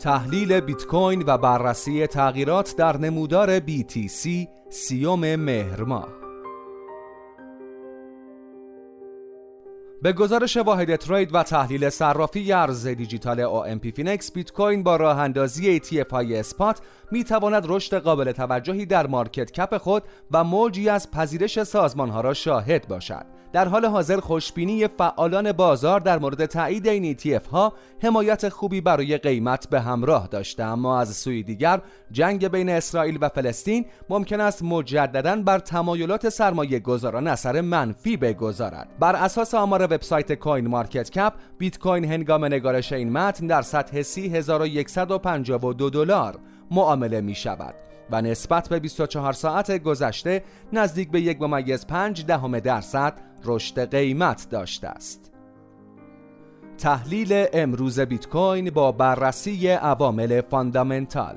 تحلیل بیت کوین و بررسی تغییرات در نمودار BTC سی‌ام مهر ماه. به گزارش واحد trade و تحلیل صرافی ارز دیجیتال OMPFinex بیت کوین با راه اندازی ETF های spot می تواند رشد قابل توجهی در market cap خود و موجی از پذیرش سازمان ها را شاهد باشد. در حال حاضر خوشبینی فعالان بازار در مورد تایید این ETF ها حمایت خوبی برای قیمت به همراه داشته اما از سوی دیگر جنگ بین اسرائیل و فلسطین ممکن است مجددا بر تمایلات سرمایه گذاران اثر منفی بگذارد. بر اساس آمار وبسایت کوین مارکت کپ بیت کوین هنگام نگارش این متن در سطح 30152 دلار معامله می شود و نسبت به 24 ساعت گذشته نزدیک به یک ممیز 5 دهم درصد رشد قیمت داشته است. تحلیل امروز بیت کوین با بررسی عوامل fundamental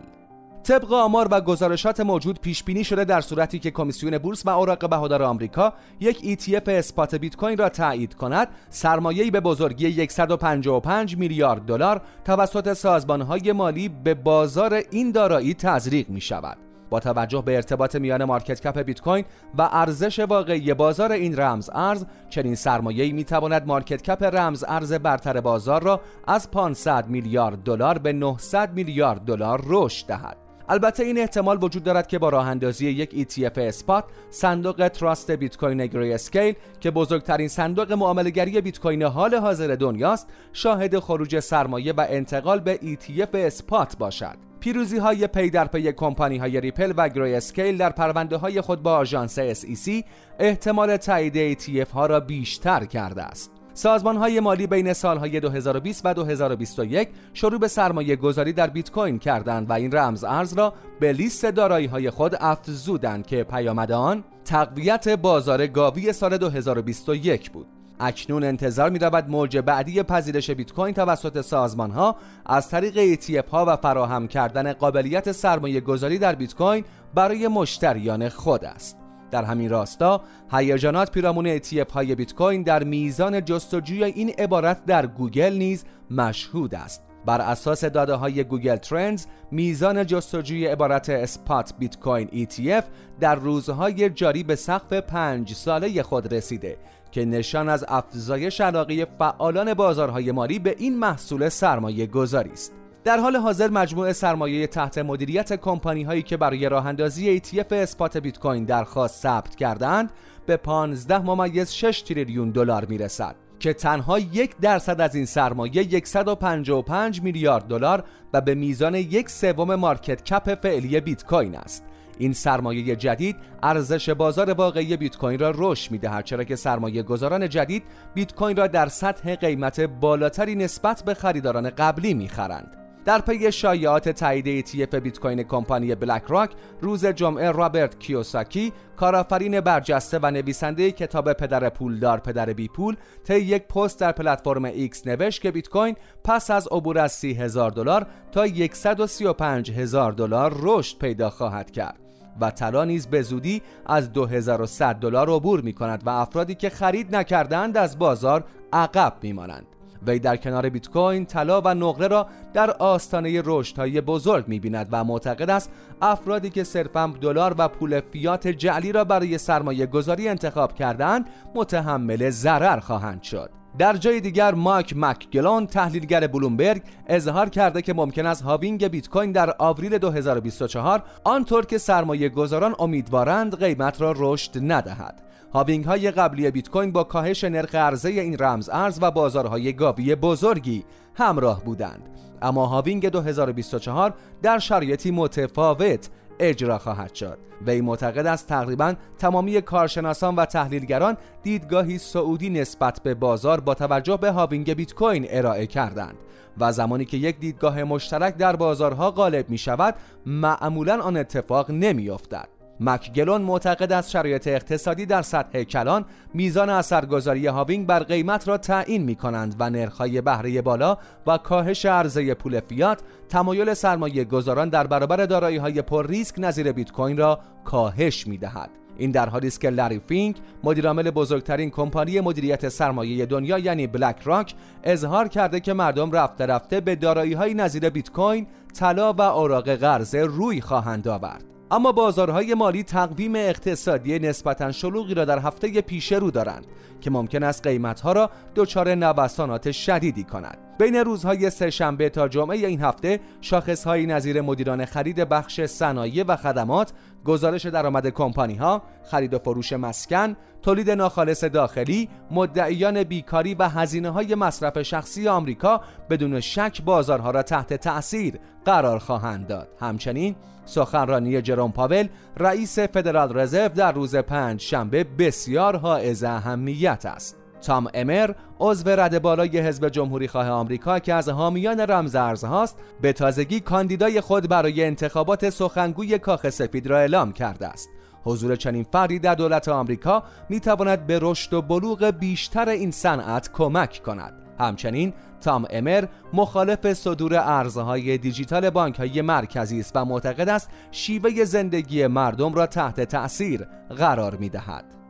طبق آمار و گزارشات موجود پیش بینی شده در صورتی که کمیسیون بورس و اوراق بهادار آمریکا یک ETF spot بیت کوین را تایید کند سرمایه‌ای به بزرگی 155 میلیارد دلار توسط سازمان‌های مالی به بازار این دارایی تزریق می شود با توجه به ارتباط میان market cap بیت کوین و ارزش واقعی بازار این رمز ارز چنین سرمایه‌ای می‌تواند market cap رمز ارز برتر بازار را از 500 میلیارد دلار به 900 میلیارد دلار رشد دهد. البته این احتمال وجود دارد که با راه اندازی یک ETF spot صندوق trust بیت کوین Grayscale که بزرگترین صندوق معامله‌گری بیت کوین حال حاضر دنیاست شاهد خروج سرمایه و انتقال به ETF spot باشد. پیروزی های پی در پی کمپانی های ریپل و Grayscale در پرونده های خود با آژانس SEC احتمال تایید ETF ها را بیشتر کرده است. سازمان های مالی بین سالهای 2020 و 2021 شروع به سرمایه گذاری در بیت کوین کردند و این رمز ارز را به لیست دارایی های خود افزودند که پیامد آن تقویت بازار گاوی سال 2021 بود. اکنون انتظار می رود موج بعدی پذیرش بیت کوین توسط سازمان ها از طریق ETF ها و فراهم کردن قابلیت سرمایه گذاری در بیت کوین برای مشتریان خود است. در همین راستا هیجانات پیرامون ETF های بیت کوین در میزان جستجوی این عبارت در گوگل نیز مشهود است. بر اساس داده های Google Trends میزان جستجوی عبارت spot Bitcoin ETF در روزهای جاری به سقف پنج ساله خود رسیده که نشان از افزایش علاقه فعالان بازارهای مالی به این محصول سرمایه گذاری است. در حال حاضر مجموعه سرمایه تحت مدیریت کمپانی هایی که برای راه اندازی ETF spot بیت کوین درخواست ثبت کردند به 15 ممیز 6 تریلیون دلار می‌رسد که تنها یک درصد از این سرمایه 155 میلیارد دلار و به میزان یک سوم market cap فعلی بیت کوین است. این سرمایه جدید ارزش بازار واقعی بیت کوین را رشد می‌دهد چرا که سرمایه گذاران جدید بیت کوین را در سطح قیمت بالاتری نسبت به خریداران قبلی می‌خرند. در پی شایعات تایید ETF بیت کوین کمپانی بلک راک روز جمعه رابرت کیوساکی کارآفرین برجسته و نویسنده کتاب پدر پولدار پدر بی پول طی یک پست در پلتفرم ایکس نوشت که بیت کوین پس از عبور از 30 هزار دلار تا 135 هزار دلار رشد پیدا خواهد کرد و طلا نیز به زودی از 2100 دلار عبور می کند و افرادی که خرید نکردند از بازار عقب می مانند. وی در کنار بیت کوین طلا و نقره را در آستانه رشدهای بزرگ می‌بیند و معتقد است افرادی که صرفا دلار و پول فیات جعلی را برای سرمایه گذاری انتخاب کردند متحمل ضرر خواهند شد. در جای دیگر مایک مک‌گلون تحلیلگر بلومبرگ اظهار کرده که ممکن است halving بیت کوین در آوریل 2024 آنطور که سرمایه گذاران امیدوارند قیمت را رشد ندهد. halving های قبلی بیت کوین با کاهش نرخ عرضه این رمز ارز و بازارهای گاوی بزرگی همراه بودند. اما هاوینگ 2024 در شرایطی متفاوت اجرا خواهد شد. وی معتقد است تقریبا تمامی کارشناسان و تحلیلگران دیدگاهی سعودی نسبت به بازار با توجه به هاوینگ بیت کوین ارائه کردند و زمانی که یک دیدگاه مشترک در بازارها غالب می شود معمولا آن اتفاق نمی افتد مکگلون معتقد است شرایط اقتصادی در سطح کلان میزان اثرگذاری halving بر قیمت را تعیین می کنند و نرخ‌های بهره بالا و کاهش عرضه پول فیات تمایل سرمایه گذاران در برابر دارایی های پر ریسک نظیر بیت کوین را کاهش می دهد. این در حالی است که لری فینک مدیرعامل بزرگترین کمپانی مدیریت سرمایه دنیا یعنی بلک راک اظهار کرده که مردم رفته رفته به دارایی‌های نظیر بیت کوین، طلا و اوراق قرضه روی خواهند آورد. اما بازارهای مالی تقویم اقتصادی نسبتا شلوغی را در هفته پیش رو دارند که ممکن است قیمتها را دچار نوسانات شدیدی کند. بین روزهای سهشنبه تا جمعه این هفته شاخصهایی نظیر مدیران خرید بخش صنایع و خدمات گزارش درآمد کمپانی ها، خرید و فروش مسکن، تولید ناخالص داخلی، مدعیان بیکاری و هزینه های مصرف شخصی آمریکا بدون شک بازارها را تحت تأثیر قرار خواهند داد. همچنین سخنرانی جروم پاول رئیس فدرال رزرو در روز پنج شنبه بسیار حائز اهمیت است. تام امر عضو رده بالای حزب جمهوری خواه آمریکا که از حامیان رمز ارزهاست به تازگی کاندیدای خود برای انتخابات سخنگوی کاخ سفید را اعلام کرده است حضور چنین فردی در دولت آمریکا می تواند به رشد و بلوغ بیشتر این صنعت کمک کند همچنین تام امر مخالف صدور ارزهای دیجیتال بانک های مرکزی است و معتقد است شیوه زندگی مردم را تحت تأثیر قرار می دهد.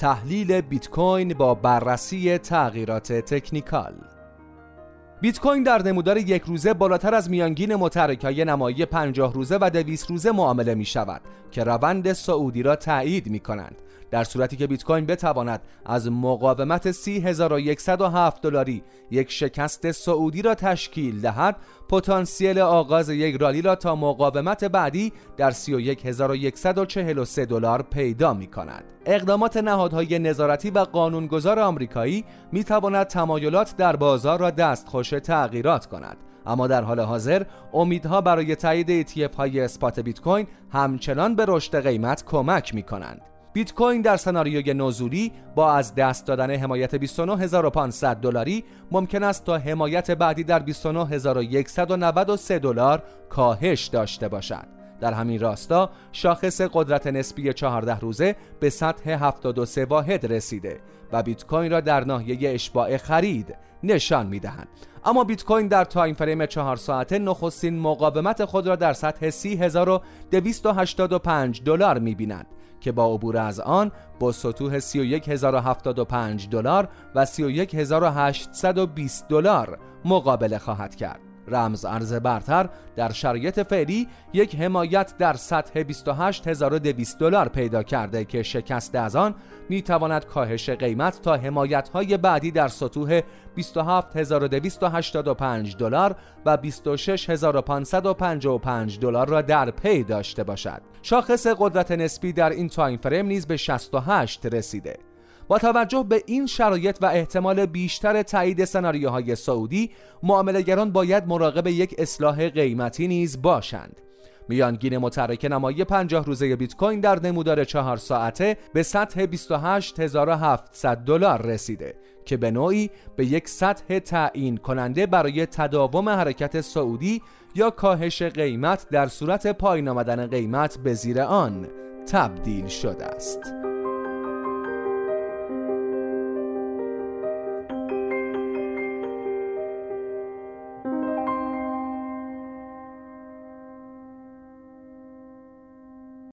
تحلیل بیت کوین با بررسی تغییرات تکنیکال. بیت کوین در نمودار یک روزه بالاتر از میانگین های نمایی 50 روزه و 200 روزه معامله می شود که روند سعودی را تایید می کنند در صورتی که بیت کوین بتواند از مقاومت 30107 دلاری یک شکست سعودی را تشکیل دهد پتانسیل آغاز یک رالی را تا مقاومت بعدی در 31143 دلار پیدا می کند. اقدامات نهادهای نظارتی و قانونگذار آمریکایی می تواند تمایلات در بازار را دستخوش تغییرات کند. اما در حال حاضر امیدها برای تایید ETF های اسپات بیت کوین همچنان به رشد قیمت کمک می کنند. بیت کوین در سناریوی نزولی با از دست دادن حمایت 29500 دلاری ممکن است تا حمایت بعدی در 29193 دلار کاهش داشته باشد. در همین راستا شاخص قدرت نسبی 14 روزه به سطح 73 واحد رسیده و بیت کوین را در ناحیه اشباع خرید نشان می‌دهند اما بیت کوین در تایم فریم 4 ساعته نخستین مقاومت خود را در سطح 30285 دلار می‌بیند که با عبور از آن با سطوح 31075 دلار و 31820 دلار مقابله خواهد کرد. رمز ارز برتر در شرایط فعلی یک حمایت در سطح 28200 دلار پیدا کرده که شکست از آن می تواند کاهش قیمت تا حمایت های بعدی در سطوح 27285 دلار و 26555 دلار را در پی داشته باشد. شاخص قدرت نسبی در این time frame نیز به 68 رسیده. با توجه به این شرایط و احتمال بیشتر تایید سناریوهای صعودی معامله‌گران باید مراقب یک اصلاح قیمتی نیز باشند میانگین متحرک نمایی 50 روزه بیت کوین در نمودار 4 ساعته به سطح 28700 دلار رسیده که به نوعی به یک سطح تعیین کننده برای تداوم حرکت سعودی یا کاهش قیمت در صورت پایین آمدن قیمت به زیر آن تبدیل شده است.